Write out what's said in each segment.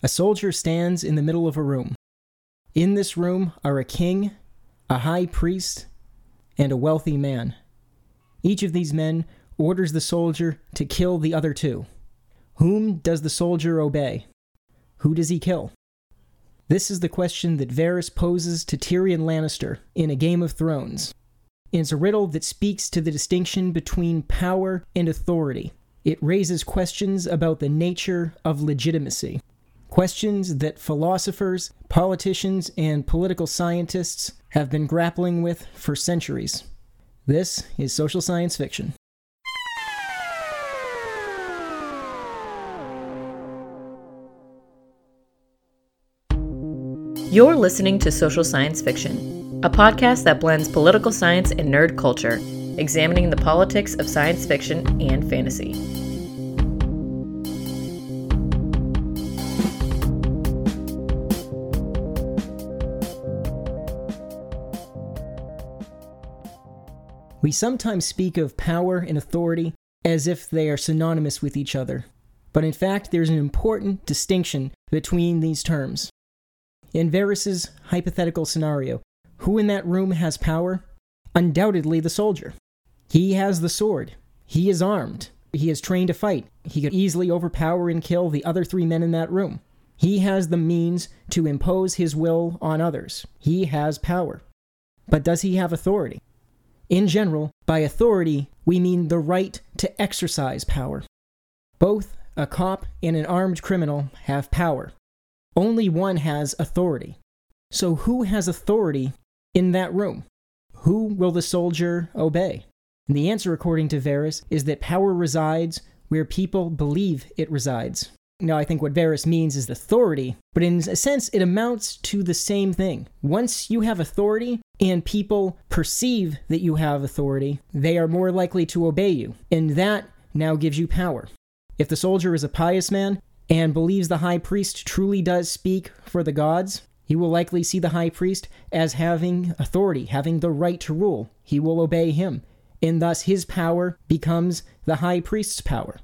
A soldier stands in the middle of a room. In this room are a king, a high priest, and a wealthy man. Each of these men orders the soldier to kill the other two. Whom does the soldier obey? Who does he kill? This is the question that Varys poses to Tyrion Lannister in A Game of Thrones. It's a riddle that speaks to the distinction between power and authority. It raises questions about the nature of legitimacy. Questions that philosophers, politicians, and political scientists have been grappling with for centuries. This is social science fiction. You're listening to Social Science Fiction, a podcast that blends political science and nerd culture, examining the politics of science fiction and fantasy. We sometimes speak of power and authority as if they are synonymous with each other, but in fact, there's an important distinction between these terms. In Varys's hypothetical scenario, who in that room has power? Undoubtedly the soldier. He has the sword. He is armed. He is trained to fight. He could easily overpower and kill the other three men in that room. He has the means to impose his will on others. He has power. But does he have authority? In general, by authority, we mean the right to exercise power. Both a cop and an armed criminal have power. Only one has authority. So, who has authority in that room? Who will the soldier obey? And the answer, according to Varys, is that power resides where people believe it resides. Now, I think what Varys means is authority, but in a sense, it amounts to the same thing. Once you have authority and people perceive that you have authority, they are more likely to obey you, and that now gives you power. If the soldier is a pious man, and believes the high priest truly does speak for the gods, he will likely see the high priest as having authority, having the right to rule. He will obey him, and thus his power becomes the high priest's power.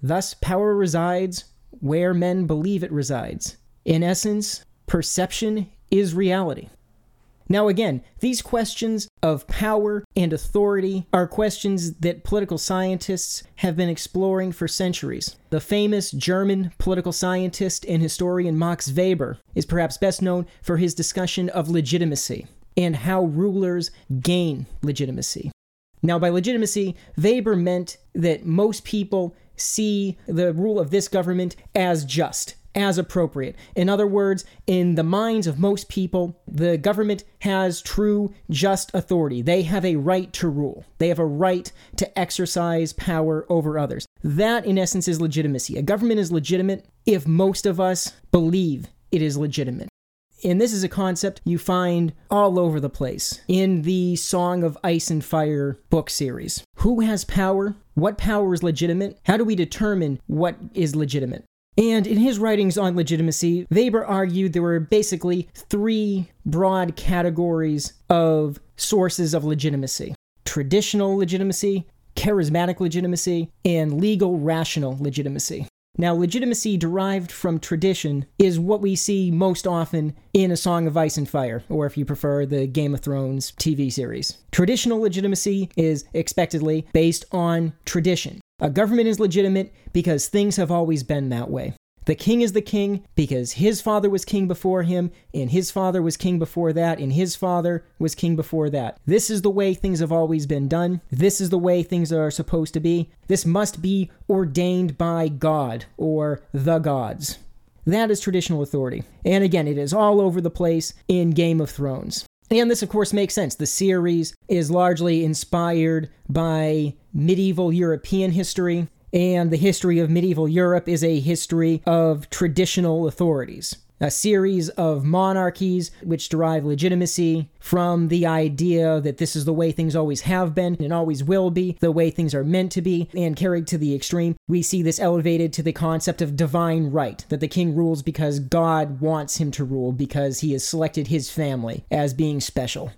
Thus, power resides where men believe it resides. In essence, perception is reality. Now, again, these questions of power and authority are questions that political scientists have been exploring for centuries. The famous German political scientist and historian Max Weber is perhaps best known for his discussion of legitimacy and how rulers gain legitimacy. Now, by legitimacy, Weber meant that most people see the rule of this government as just, as appropriate. In other words, in the minds of most people, the government has true, just authority. They have a right to rule, they have a right to exercise power over others. That, in essence, is legitimacy. A government is legitimate if most of us believe it is legitimate. And this is a concept you find all over the place in the Song of Ice and Fire book series. Who has power? What power is legitimate? How do we determine what is legitimate? And in his writings on legitimacy, Weber argued there were basically three broad categories of sources of legitimacy traditional legitimacy, charismatic legitimacy, and legal rational legitimacy. Now, legitimacy derived from tradition is what we see most often in A Song of Ice and Fire, or if you prefer, the Game of Thrones TV series. Traditional legitimacy is expectedly based on tradition. A government is legitimate because things have always been that way. The king is the king because his father was king before him, and his father was king before that, and his father was king before that. This is the way things have always been done. This is the way things are supposed to be. This must be ordained by God or the gods. That is traditional authority. And again, it is all over the place in Game of Thrones. And this, of course, makes sense. The series is largely inspired by medieval European history, and the history of medieval Europe is a history of traditional authorities a series of monarchies which derive legitimacy from the idea that this is the way things always have been and always will be, the way things are meant to be, and carried to the extreme, we see this elevated to the concept of divine right, that the king rules because God wants him to rule, because he has selected his family as being special.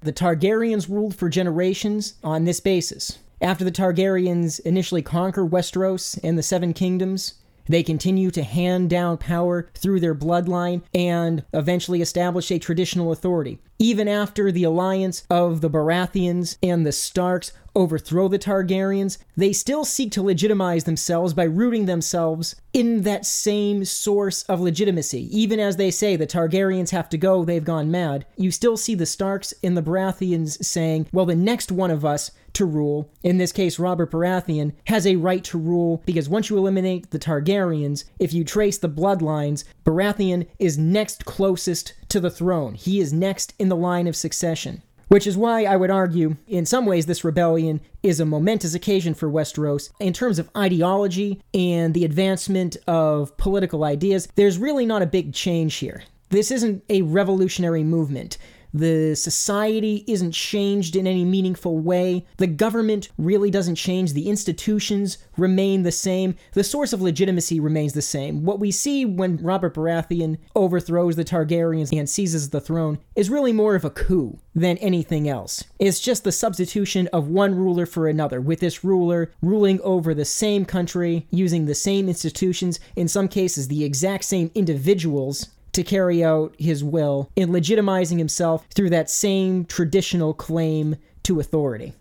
The Targaryens ruled for generations on this basis. After the Targaryens initially conquer Westeros and the Seven Kingdoms, They continue to hand down power through their bloodline and eventually establish a traditional authority. Even after the alliance of the Baratheons and the Starks overthrow the Targaryens, they still seek to legitimize themselves by rooting themselves in that same source of legitimacy. Even as they say the Targaryens have to go, they've gone mad, you still see the Starks and the Baratheons saying, well, the next one of us to rule, in this case Robert Baratheon, has a right to rule because once you eliminate the Targaryens, if you trace the bloodlines, Baratheon is next closest to the throne. He is next in the line of succession. Which is why I would argue, in some ways, this rebellion is a momentous occasion for Westeros. In terms of ideology and the advancement of political ideas, there's really not a big change here. This isn't a revolutionary movement. The society isn't changed in any meaningful way. The government really doesn't change. The institutions remain the same. The source of legitimacy remains the same. What we see when Robert Baratheon overthrows the Targaryens and seizes the throne is really more of a coup than anything else. It's just the substitution of one ruler for another, with this ruler ruling over the same country, using the same institutions, in some cases, the exact same individuals to carry out his will in legitimizing himself through that same traditional claim to authority.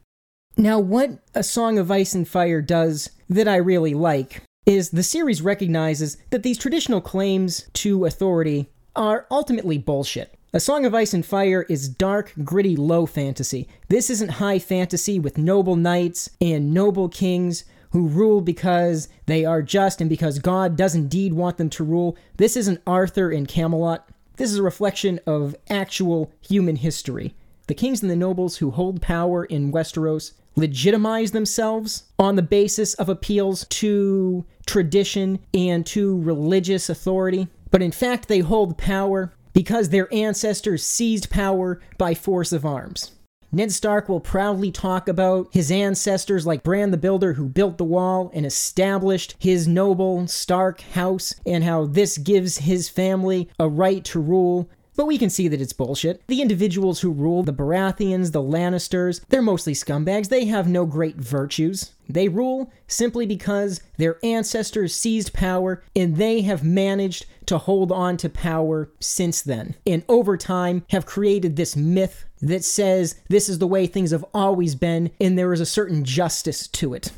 Now, what A Song of Ice and Fire does that I really like is the series recognizes that these traditional claims to authority are ultimately bullshit. A Song of Ice and Fire is dark, gritty, low fantasy. This isn't high fantasy with noble knights and noble kings who rule because they are just and because God does indeed want them to rule. This isn't Arthur in Camelot. This is a reflection of actual human history. The kings and the nobles who hold power in Westeros legitimize themselves on the basis of appeals to tradition and to religious authority. But in fact, they hold power because their ancestors seized power by force of arms. Ned Stark will proudly talk about his ancestors like Bran the Builder, who built the wall and established his noble Stark house, and how this gives his family a right to rule. But we can see that it's bullshit. The individuals who rule, the Baratheons, the Lannisters, they're mostly scumbags. They have no great virtues. They rule simply because their ancestors seized power and they have managed to hold on to power since then. And over time have created this myth that says this is the way things have always been and there is a certain justice to it.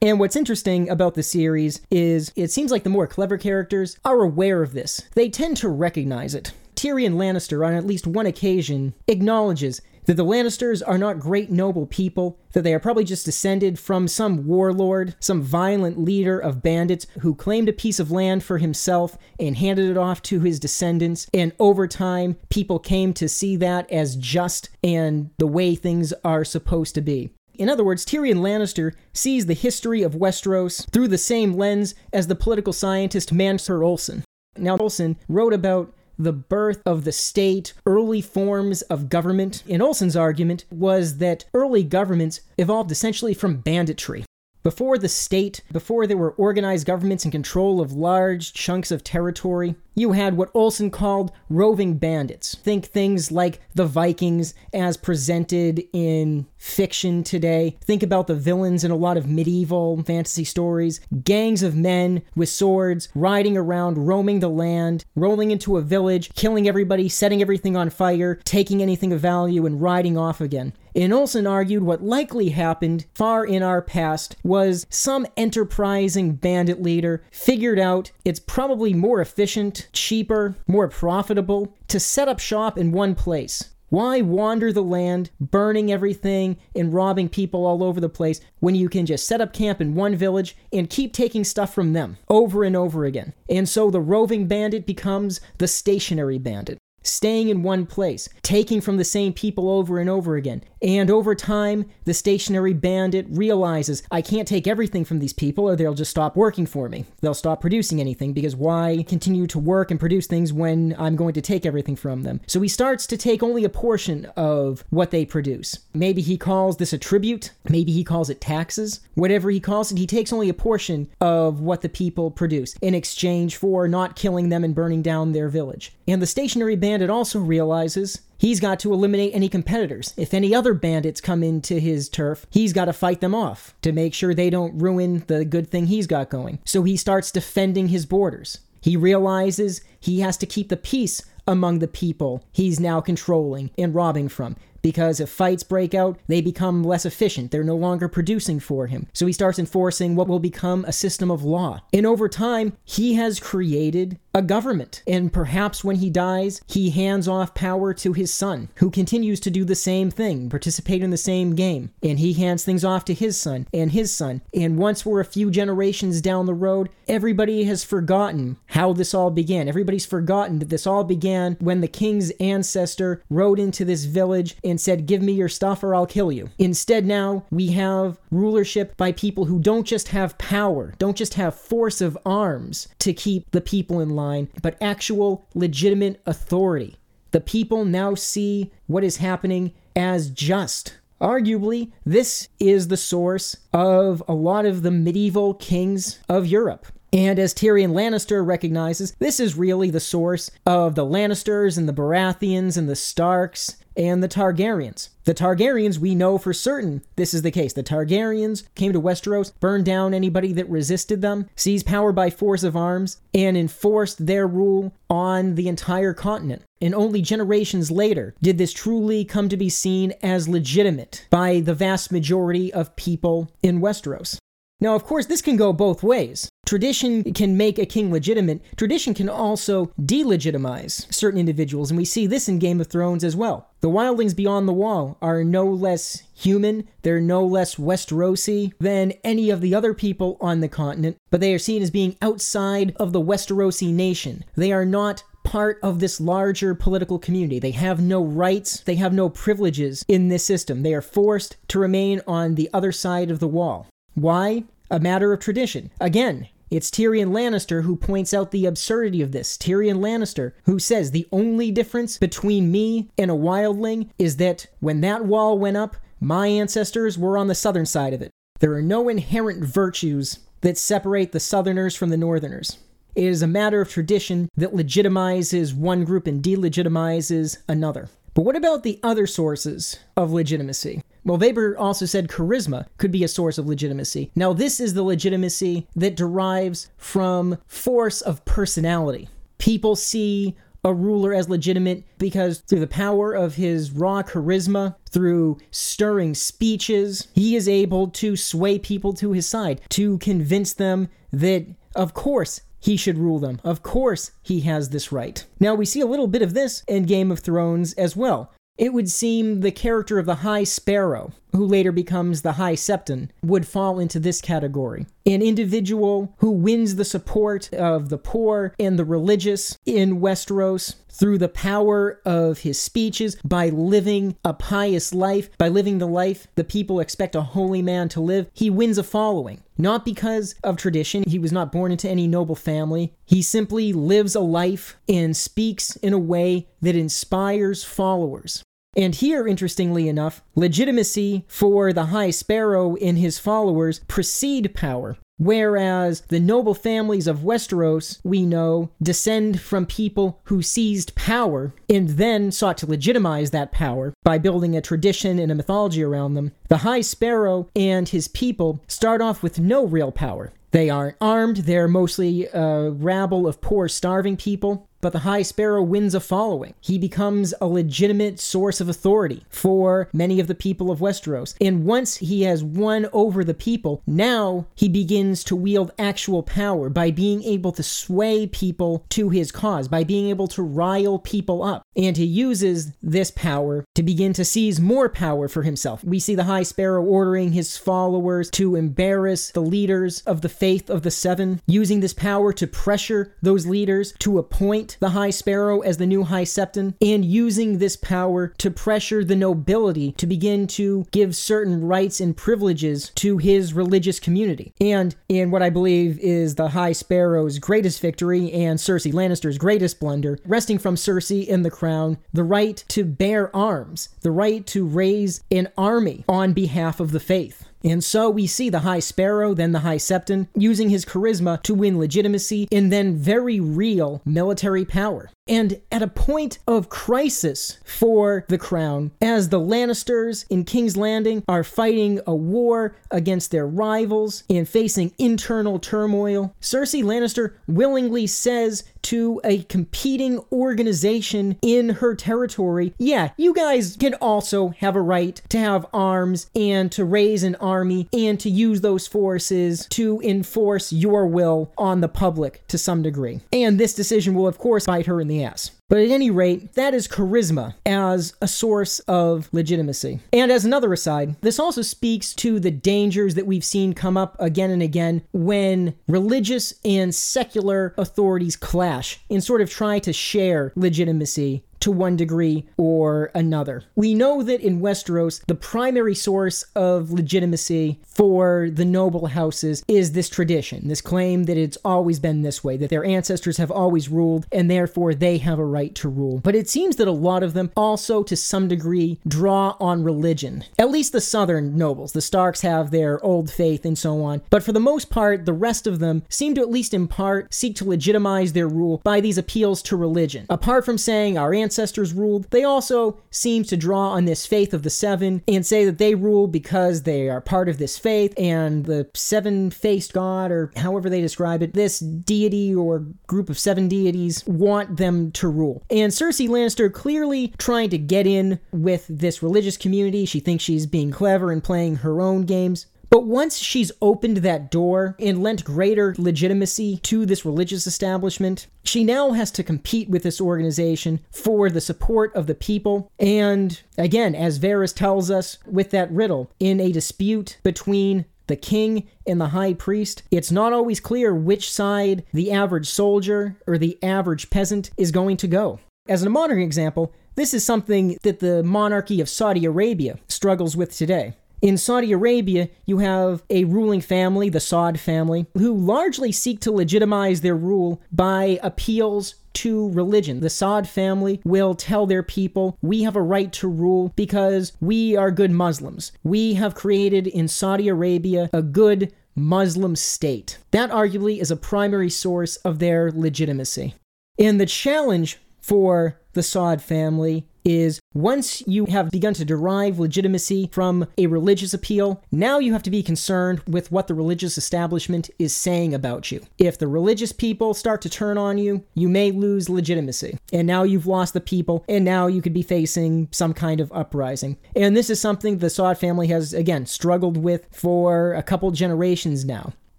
And what's interesting about the series is it seems like the more clever characters are aware of this. They tend to recognize it. Tyrion Lannister, on at least one occasion, acknowledges that the Lannisters are not great noble people, that they are probably just descended from some warlord, some violent leader of bandits who claimed a piece of land for himself and handed it off to his descendants. And over time, people came to see that as just and the way things are supposed to be. In other words, Tyrion Lannister sees the history of Westeros through the same lens as the political scientist Mancur Olson. Now, Olson wrote about the birth of the state, early forms of government. In Olson's argument was that early governments evolved essentially from banditry. Before the state, before there were organized governments in control of large chunks of territory, you had what Olson called roving bandits. Think things like the Vikings as presented in fiction today. Think about the villains in a lot of medieval fantasy stories. Gangs of men with swords riding around, roaming the land, rolling into a village, killing everybody, setting everything on fire, taking anything of value, and riding off again. And Olson argued what likely happened far in our past was some enterprising bandit leader figured out it's probably more efficient, cheaper, more profitable to set up shop in one place. Why wander the land, burning everything and robbing people all over the place when you can just set up camp in one village and keep taking stuff from them over and over again? And so the roving bandit becomes the stationary bandit staying in one place, taking from the same people over and over again. And over time, the stationary bandit realizes I can't take everything from these people or they'll just stop working for me. They'll stop producing anything because why continue to work and produce things when I'm going to take everything from them? So he starts to take only a portion of what they produce. Maybe he calls this a tribute, maybe he calls it taxes. Whatever he calls it, he takes only a portion of what the people produce in exchange for not killing them and burning down their village. And the stationary bandit also realizes He's got to eliminate any competitors. If any other bandits come into his turf, he's got to fight them off to make sure they don't ruin the good thing he's got going. So he starts defending his borders. He realizes he has to keep the peace among the people he's now controlling and robbing from because if fights break out, they become less efficient. They're no longer producing for him. So he starts enforcing what will become a system of law. And over time, he has created a government. And perhaps when he dies, he hands off power to his son, who continues to do the same thing, participate in the same game. And he hands things off to his son and his son. And once we're a few generations down the road, everybody has forgotten how this all began. Everybody's forgotten that this all began when the king's ancestor rode into this village and said, Give me your stuff or I'll kill you. Instead, now we have rulership by people who don't just have power, don't just have force of arms to keep the people in line line, but actual legitimate authority. The people now see what is happening as just. Arguably, this is the source of a lot of the medieval kings of Europe. And as Tyrion Lannister recognizes, this is really the source of the Lannisters and the Baratheons and the Starks and the Targaryens. The Targaryens, we know for certain this is the case. The Targaryens came to Westeros, burned down anybody that resisted them, seized power by force of arms, and enforced their rule on the entire continent. And only generations later did this truly come to be seen as legitimate by the vast majority of people in Westeros. Now, of course, this can go both ways. Tradition can make a king legitimate. Tradition can also delegitimize certain individuals, and we see this in Game of Thrones as well. The wildlings beyond the wall are no less human, they're no less Westerosi than any of the other people on the continent, but they are seen as being outside of the Westerosi nation. They are not part of this larger political community. They have no rights, they have no privileges in this system. They are forced to remain on the other side of the wall. Why? A matter of tradition. Again, it's Tyrion Lannister who points out the absurdity of this. Tyrion Lannister, who says the only difference between me and a wildling is that when that wall went up, my ancestors were on the southern side of it. There are no inherent virtues that separate the southerners from the northerners. It is a matter of tradition that legitimizes one group and delegitimizes another. But what about the other sources of legitimacy? Well, Weber also said charisma could be a source of legitimacy. Now, this is the legitimacy that derives from force of personality. People see a ruler as legitimate because through the power of his raw charisma, through stirring speeches, he is able to sway people to his side, to convince them that, of course, he should rule them. Of course, he has this right. Now, we see a little bit of this in Game of Thrones as well. It would seem the character of the High Sparrow, who later becomes the High Septon, would fall into this category. An individual who wins the support of the poor and the religious in Westeros through the power of his speeches, by living a pious life, by living the life the people expect a holy man to live, he wins a following. Not because of tradition, he was not born into any noble family. He simply lives a life and speaks in a way that inspires followers. And here, interestingly enough, legitimacy for the High Sparrow and his followers precede power. Whereas the noble families of Westeros, we know, descend from people who seized power and then sought to legitimize that power by building a tradition and a mythology around them. The High Sparrow and his people start off with no real power. They aren't armed, they're mostly a rabble of poor, starving people but the High Sparrow wins a following. He becomes a legitimate source of authority for many of the people of Westeros. And once he has won over the people, now he begins to wield actual power by being able to sway people to his cause, by being able to rile people up. And he uses this power to begin to seize more power for himself. We see the High Sparrow ordering his followers to embarrass the leaders of the faith of the Seven, using this power to pressure those leaders to appoint the High Sparrow as the new High Septon, and using this power to pressure the nobility to begin to give certain rights and privileges to his religious community. And in what I believe is the High Sparrow's greatest victory and Cersei Lannister's greatest blunder, wresting from Cersei in the crown, the right to bear arms, the right to raise an army on behalf of the faith. And so we see the High Sparrow, then the High Septon, using his charisma to win legitimacy and then very real military power. And at a point of crisis for the crown, as the Lannisters in King's Landing are fighting a war against their rivals and facing internal turmoil, Cersei Lannister willingly says to a competing organization in her territory, yeah, you guys can also have a right to have arms and to raise an army and to use those forces to enforce your will on the public to some degree. And this decision will, of course, bite her in the ass. But at any rate, that is charisma as a source of legitimacy. And as another aside, this also speaks to the dangers that we've seen come up again and again when religious and secular authorities clash and sort of try to share legitimacy to one degree or another. We know that in Westeros, the primary source of legitimacy for the noble houses is this tradition, this claim that it's always been this way, that their ancestors have always ruled, and therefore they have a right to rule. But it seems that a lot of them also, to some degree, draw on religion. At least the southern nobles. The Starks have their old faith and so on. But for the most part, the rest of them seem to, at least in part, seek to legitimize their rule by these appeals to religion. Apart from saying our ancestors ancestors ruled, they also seem to draw on this faith of the seven and say that they rule because they are part of this faith and the seven faced god, or however they describe it, this deity or group of seven deities want them to rule. And Cersei Lannister clearly trying to get in with this religious community. She thinks she's being clever and playing her own games. But once she's opened that door and lent greater legitimacy to this religious establishment, she now has to compete with this organization for the support of the people. And again, as Varys tells us with that riddle, in a dispute between the king and the high priest, it's not always clear which side the average soldier or the average peasant is going to go. As a modern example, this is something that the monarchy of Saudi Arabia struggles with today. In Saudi Arabia, you have a ruling family, the Saud family, who largely seek to legitimize their rule by appeals to religion. The Saud family will tell their people, we have a right to rule because we are good Muslims. We have created in Saudi Arabia a good Muslim state. That arguably is a primary source of their legitimacy. And the challenge for the Saud family is once you have begun to derive legitimacy from a religious appeal, now you have to be concerned with what the religious establishment is saying about you. If the religious people start to turn on you, you may lose legitimacy. And now you've lost the people, and now you could be facing some kind of uprising. And this is something the Saud family has, again, struggled with for a couple generations now.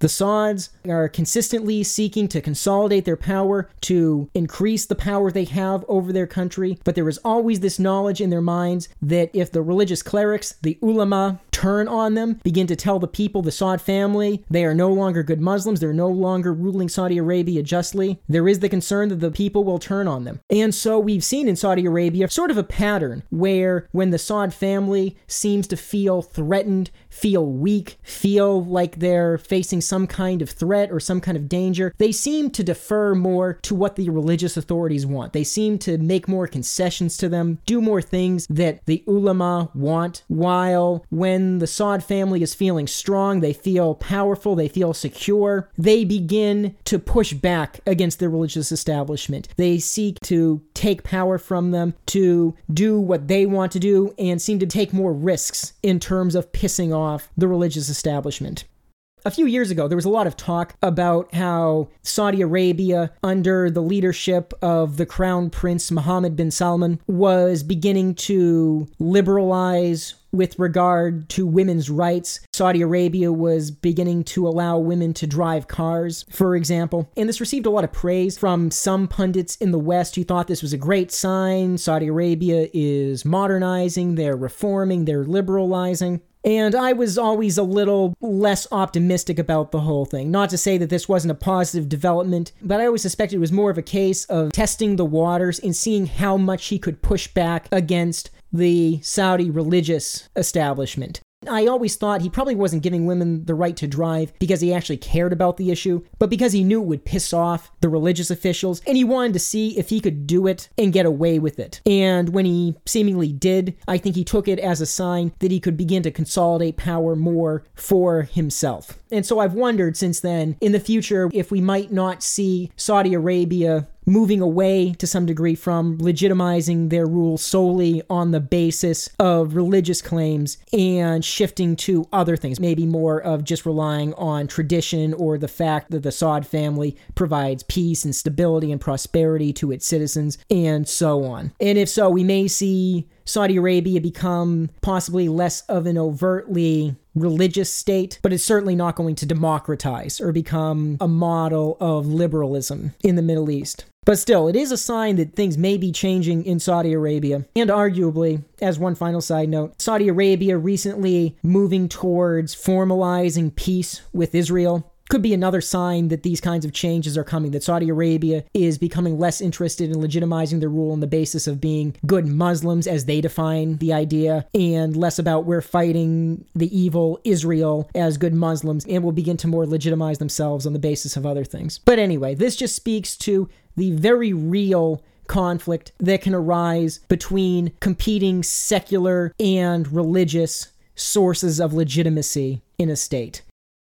The Sauds are consistently seeking to consolidate their power, to increase the power they have over their country, but there is always this knowledge in their minds that if the religious clerics, the ulama, turn on them, begin to tell the people, the Saud family, they are no longer good Muslims, they're no longer ruling Saudi Arabia justly, there is the concern that the people will turn on them. And so we've seen in Saudi Arabia sort of a pattern where when the Saud family seems to feel threatened, feel weak, feel like they're facing some kind of threat or some kind of danger, they seem to defer more to what the religious authorities want. They seem to make more concessions to them, do more things that the ulama want, while when the Saud family is feeling strong, they feel powerful, they feel secure, they begin to push back against the religious establishment. They seek to take power from them, to do what they want to do, and seem to take more risks in terms of pissing off the religious establishment. A few years ago, there was a lot of talk about how Saudi Arabia, under the leadership of the Crown Prince Mohammed bin Salman, was beginning to liberalize with regard to women's rights. Saudi Arabia was beginning to allow women to drive cars, for example. And this received a lot of praise from some pundits in the West who thought this was a great sign. Saudi Arabia is modernizing, they're reforming, they're liberalizing. And I was always a little less optimistic about the whole thing. Not to say that this wasn't a positive development, but I always suspected it was more of a case of testing the waters and seeing how much he could push back against the Saudi religious establishment. I always thought he probably wasn't giving women the right to drive because he actually cared about the issue, but because he knew it would piss off the religious officials, and he wanted to see if he could do it and get away with it. And when he seemingly did, I think he took it as a sign that he could begin to consolidate power more for himself. And so I've wondered since then, in the future, if we might not see Saudi Arabia moving away to some degree from legitimizing their rule solely on the basis of religious claims and shifting to other things, maybe more of just relying on tradition or the fact that the Saud family provides peace and stability and prosperity to its citizens, and so on. And if so, we may see Saudi Arabia become possibly less of an overtly religious state, but it's certainly not going to democratize or become a model of liberalism in the Middle East. But still, it is a sign that things may be changing in Saudi Arabia. And arguably, as one final side note, Saudi Arabia recently moving towards formalizing peace with Israel could be another sign that these kinds of changes are coming, that Saudi Arabia is becoming less interested in legitimizing their rule on the basis of being good Muslims as they define the idea, and less about we're fighting the evil Israel as good Muslims, and will begin to more legitimize themselves on the basis of other things. But anyway, this just speaks to the very real conflict that can arise between competing secular and religious sources of legitimacy in a state.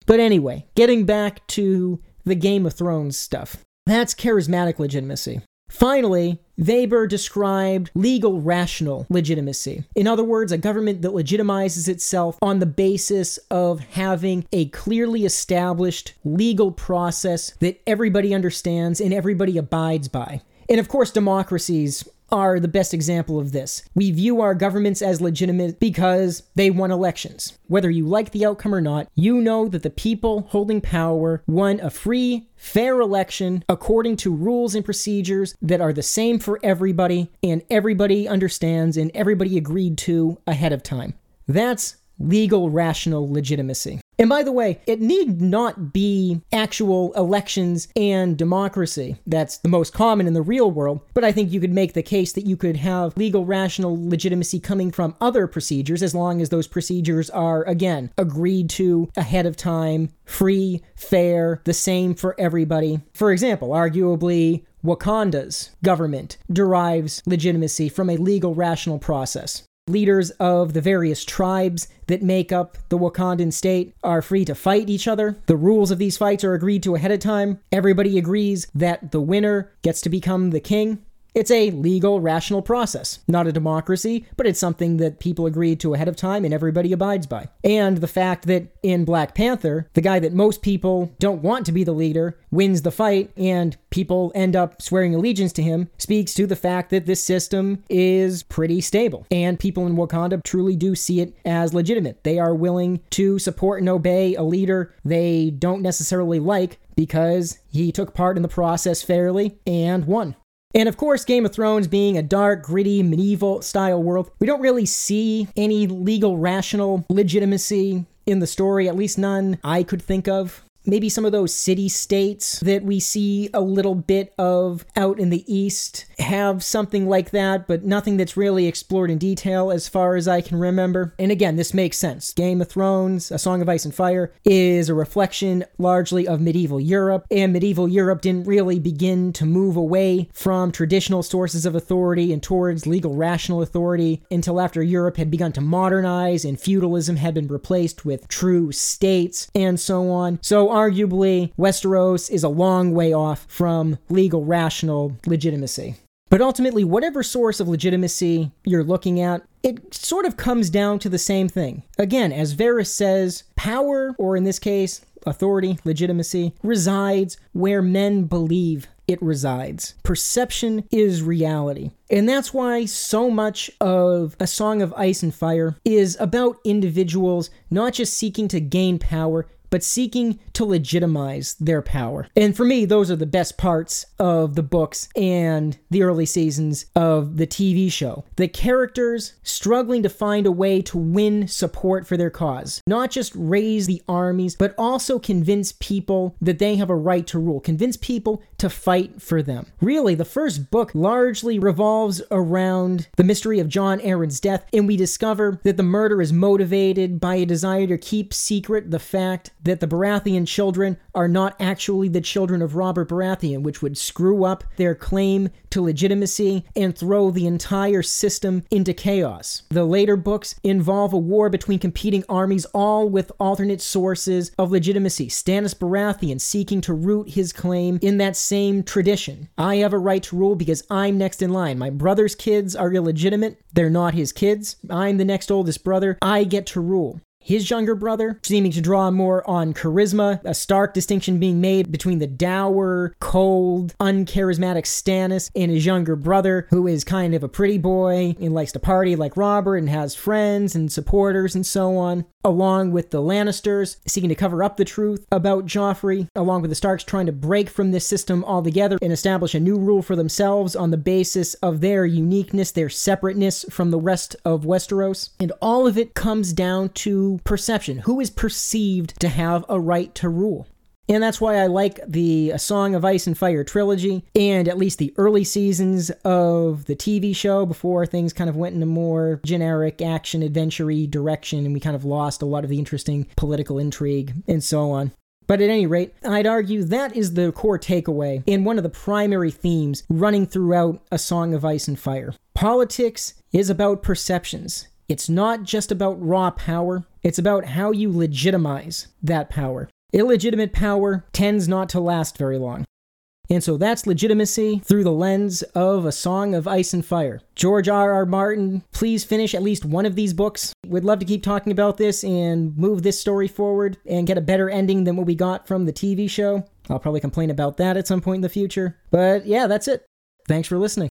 But anyway, getting back to the Game of Thrones stuff. That's charismatic legitimacy. Finally, Weber described legal rational legitimacy. In other words, a government that legitimizes itself on the basis of having a clearly established legal process that everybody understands and everybody abides by. And of course, democracies are the best example of this. We view our governments as legitimate because they won elections. Whether you like the outcome or not, you know that the people holding power won a free, fair election according to rules and procedures that are the same for everybody and everybody understands and everybody agreed to ahead of time. That's legal, rational legitimacy. And by the way, it need not be actual elections and democracy. That's the most common in the real world. But I think you could make the case that you could have legal, rational legitimacy coming from other procedures as long as those procedures are, again, agreed to ahead of time, free, fair, the same for everybody. For example, arguably, Wakanda's government derives legitimacy from a legal, rational process. Leaders of the various tribes that make up the Wakandan state are free to fight each other. The rules of these fights are agreed to ahead of time. Everybody agrees that the winner gets to become the king. It's a legal, rational process. Not a democracy, but it's something that people agreed to ahead of time and everybody abides by. And the fact that in Black Panther, the guy that most people don't want to be the leader wins the fight and people end up swearing allegiance to him speaks to the fact that this system is pretty stable. And people in Wakanda truly do see it as legitimate. They are willing to support and obey a leader they don't necessarily like because he took part in the process fairly and won. And of course, Game of Thrones being a dark, gritty, medieval style world, we don't really see any legal, rational legitimacy in the story, at least none I could think of maybe some of those city states that we see a little bit of out in the east have something like that, but nothing that's really explored in detail as far as I can remember. And again, this makes sense. Game of Thrones, A Song of Ice and Fire, is a reflection largely of medieval Europe, and medieval Europe didn't really begin to move away from traditional sources of authority and towards legal rational authority until after Europe had begun to modernize and feudalism had been replaced with true states and so on. So arguably, Westeros is a long way off from legal, rational legitimacy. But ultimately, whatever source of legitimacy you're looking at, it sort of comes down to the same thing. Again, as Varys says, power, or in this case, authority, legitimacy, resides where men believe it resides. Perception is reality. And that's why so much of A Song of Ice and Fire is about individuals not just seeking to gain power, but seeking to legitimize their power. And for me, those are the best parts of the books and the early seasons of the TV show. The characters struggling to find a way to win support for their cause, not just raise the armies, but also convince people that they have a right to rule, convince people to fight for them. Really, the first book largely revolves around the mystery of Jon Arryn's death, and we discover that the murder is motivated by a desire to keep secret the fact that the Baratheon children are not actually the children of Robert Baratheon, which would screw up their claim to legitimacy and throw the entire system into chaos. The later books involve a war between competing armies, all with alternate sources of legitimacy. Stannis Baratheon seeking to root his claim in that same tradition. I have a right to rule because I'm next in line. My brother's kids are illegitimate. They're not his kids. I'm the next oldest brother. I get to rule his younger brother, seeming to draw more on charisma, a stark distinction being made between the dour, cold, uncharismatic Stannis and his younger brother, who is kind of a pretty boy and likes to party like Robert and has friends and supporters and so on, along with the Lannisters seeking to cover up the truth about Joffrey, along with the Starks trying to break from this system altogether and establish a new rule for themselves on the basis of their uniqueness, their separateness from the rest of Westeros. And all of it comes down to perception, who is perceived to have a right to rule. And that's why I like the A Song of Ice and Fire trilogy and at least the early seasons of the TV show before things kind of went in a more generic action adventure direction and we kind of lost a lot of the interesting political intrigue and so on. But at any rate, I'd argue that is the core takeaway and one of the primary themes running throughout A Song of Ice and Fire. Politics is about perceptions. It's not just about raw power, it's about how you legitimize that power. Illegitimate power tends not to last very long. And so that's legitimacy through the lens of A Song of Ice and Fire. George R. R. Martin, please finish at least one of these books. We'd love to keep talking about this and move this story forward and get a better ending than what we got from the TV show. I'll probably complain about that at some point in the future. But yeah, that's it. Thanks for listening.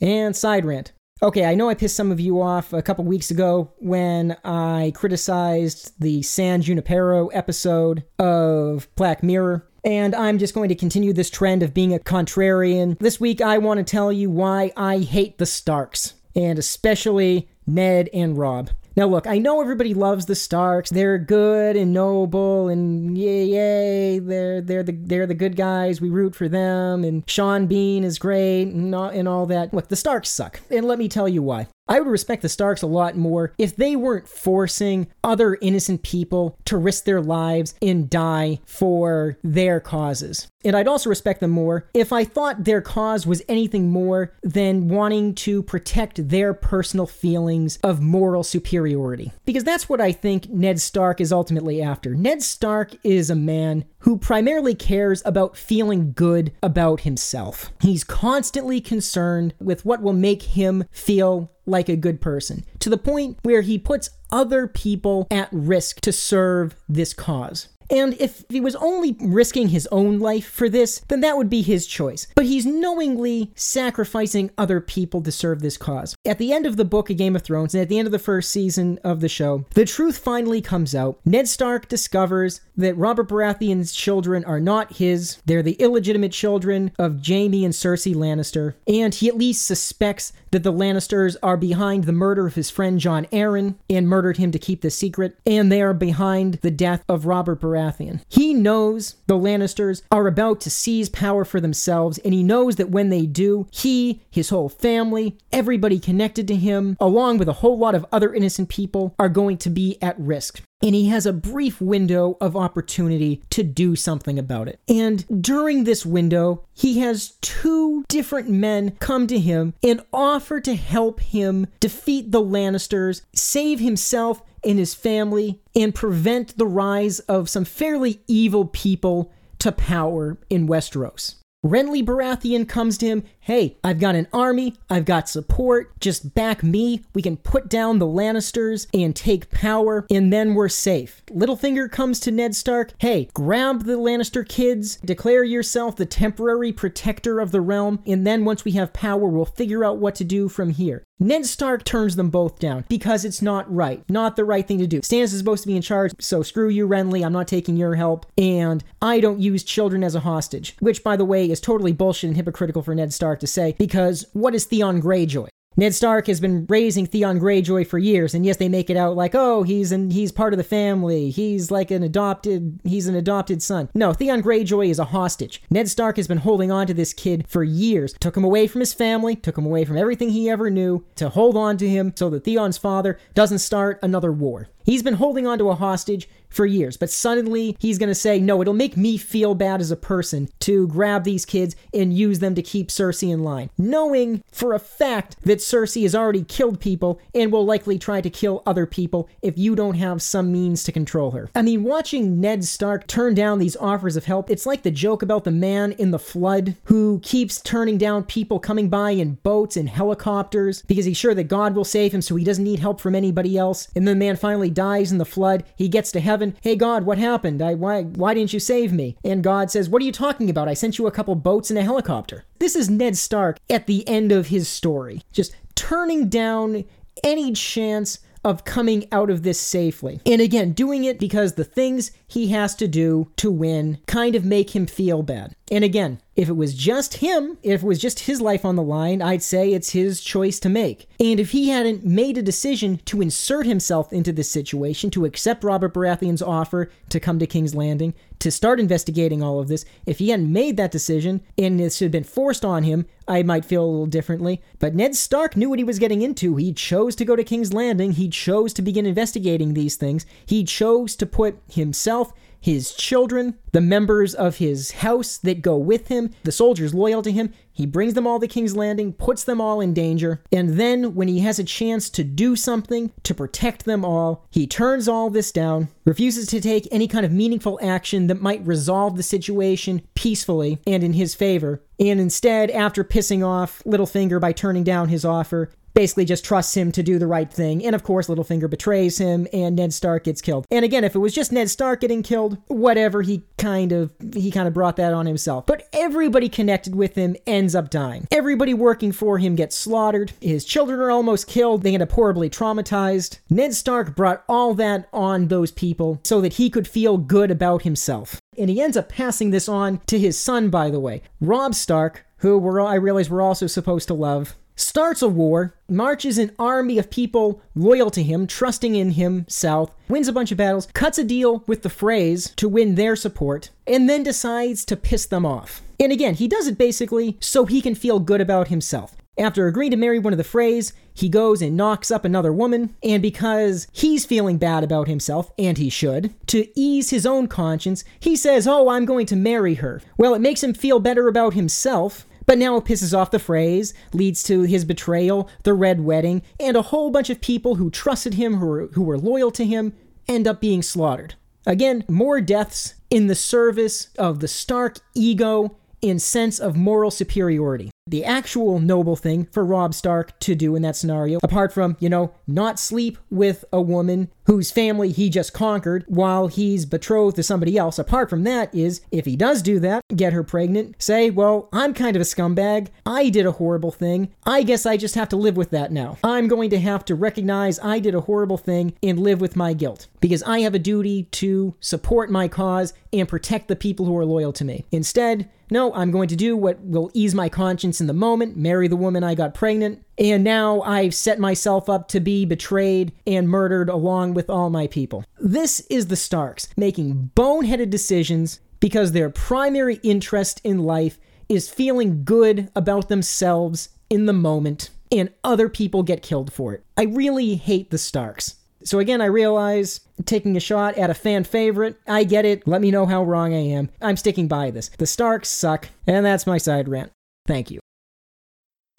And side rant. Okay, I know I pissed some of you off a couple weeks ago when I criticized the San Junipero episode of Black Mirror. And I'm just going to continue this trend of being a contrarian. This week, I want to tell you why I hate the Starks, and especially Ned and Robb. Now, look, I know everybody loves the Starks. They're good and noble, and yay, yay, they're they're the they're the good guys. We root for them, and Sean Bean is great, and all, and all that. Look, the Starks suck, and let me tell you why. I would respect the Starks a lot more if they weren't forcing other innocent people to risk their lives and die for their causes. And I'd also respect them more if I thought their cause was anything more than wanting to protect their personal feelings of moral superiority. Because that's what I think Ned Stark is ultimately after. Ned Stark is a man who primarily cares about feeling good about himself. He's constantly concerned with what will make him feel like a good person, to the point where he puts other people at risk to serve this cause. And if he was only risking his own life for this, then that would be his choice. But he's knowingly sacrificing other people to serve this cause. At the end of the book, A Game of Thrones, and at the end of the first season of the show, the truth finally comes out. Ned Stark discovers that Robert Baratheon's children are not his, they're the illegitimate children of Jaime and Cersei Lannister, and he at least suspects that the Lannisters are behind the murder of his friend Jon Arryn and murdered him to keep the secret, and they are behind the death of Robert Baratheon. He knows the Lannisters are about to seize power for themselves, and he knows that when they do, he, his whole family, everybody connected to him, along with a whole lot of other innocent people, are going to be at risk and he has a brief window of opportunity to do something about it. And during this window, he has two different men come to him and offer to help him defeat the Lannisters, save himself and his family, and prevent the rise of some fairly evil people to power in Westeros. Renly Baratheon comes to him, hey, I've got an army, I've got support, just back me, we can put down the Lannisters and take power, and then we're safe. Littlefinger comes to Ned Stark, hey, grab the Lannister kids, declare yourself the temporary protector of the realm, and then once we have power, we'll figure out what to do from here. Ned Stark turns them both down because it's not right, not the right thing to do. Stannis is supposed to be in charge, so screw you, Renly, I'm not taking your help, and I don't use children as a hostage, which, by the way, is totally bullshit and hypocritical for Ned Stark to say, because what is Theon Greyjoy? Ned Stark has been raising Theon Greyjoy for years, and yes, they make it out like, oh, he's an, he's part of the family. He's like an adopted he's an adopted son. No, Theon Greyjoy is a hostage. Ned Stark has been holding on to this kid for years. Took him away from his family, took him away from everything he ever knew to hold on to him so that Theon's father doesn't start another war. He's been holding on to a hostage for years, but suddenly he's going to say, no, it'll make me feel bad as a person to grab these kids and use them to keep Cersei in line, knowing for a fact that Cersei has already killed people and will likely try to kill other people if you don't have some means to control her. I mean, watching Ned Stark turn down these offers of help, it's like the joke about the man in the flood who keeps turning down people coming by in boats and helicopters because he's sure that God will save him so he doesn't need help from anybody else. And then the man finally dies in the flood. He gets to heaven. Hey God, what happened? I why why didn't you save me? And God says, "What are you talking about? I sent you a couple boats and a helicopter." This is Ned Stark at the end of his story, just turning down any chance of coming out of this safely. And again, doing it because the things he has to do to win kind of make him feel bad. And again, if it was just him, if it was just his life on the line, I'd say it's his choice to make. And if he hadn't made a decision to insert himself into this situation, to accept Robert Baratheon's offer to come to King's Landing, to start investigating all of this, if he hadn't made that decision and this had been forced on him, I might feel a little differently. But Ned Stark knew what he was getting into. He chose to go to King's Landing. He chose to begin investigating these things. He chose to put himself his children, the members of his house that go with him, the soldiers loyal to him. He brings them all to King's Landing, puts them all in danger, and then when he has a chance to do something to protect them all, he turns all this down, refuses to take any kind of meaningful action that might resolve the situation peacefully and in his favor, and instead, after pissing off Littlefinger by turning down his offer, basically just trusts him to do the right thing. And of course, Littlefinger betrays him and Ned Stark gets killed. And again, if it was just Ned Stark getting killed, whatever, he kind of he kind of brought that on himself. But everybody connected with him ends up dying. Everybody working for him gets slaughtered. His children are almost killed. They end up horribly traumatized. Ned Stark brought all that on those people so that he could feel good about himself. And he ends up passing this on to his son, by the way, Robb Stark, who I realize we're also supposed to love starts a war, marches an army of people loyal to him, trusting in him south, wins a bunch of battles, cuts a deal with the Freys to win their support, and then decides to piss them off. And again, he does it basically so he can feel good about himself. After agreeing to marry one of the Freys, he goes and knocks up another woman, and because he's feeling bad about himself, and he should, to ease his own conscience, he says, Oh, I'm going to marry her. Well, it makes him feel better about himself, but now it pisses off the Freys, leads to his betrayal, the Red Wedding, and a whole bunch of people who trusted him, who were, who were loyal to him, end up being slaughtered. Again, more deaths in the service of the Stark ego and sense of moral superiority the actual noble thing for Robb Stark to do in that scenario, apart from, you know, not sleep with a woman whose family he just conquered while he's betrothed to somebody else. Apart from that, is if he does do that, get her pregnant, say, well, I'm kind of a scumbag. I did a horrible thing. I guess I just have to live with that now. I'm going to have to recognize I did a horrible thing and live with my guilt because I have a duty to support my cause and protect the people who are loyal to me. Instead, no, I'm going to do what will ease my conscience in the moment, marry the woman I got pregnant, and now I've set myself up to be betrayed and murdered along with all my people. This is the Starks making boneheaded decisions because their primary interest in life is feeling good about themselves in the moment, and other people get killed for it. I really hate the Starks. So again, I realize taking a shot at a fan favorite. I get it. Let me know how wrong I am. I'm sticking by this. The Starks suck, and that's my side rant. Thank you.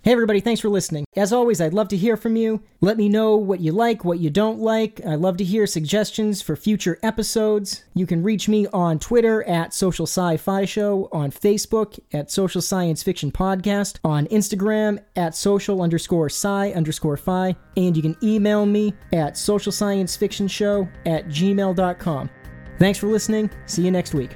Hey, everybody, thanks for listening. As always, I'd love to hear from you. Let me know what you like, what you don't like. I love to hear suggestions for future episodes. You can reach me on Twitter at Social Sci Fi Show, on Facebook at Social Science Fiction Podcast, on Instagram at social underscore sci underscore fi, and you can email me at social science fiction show at gmail.com. Thanks for listening. See you next week.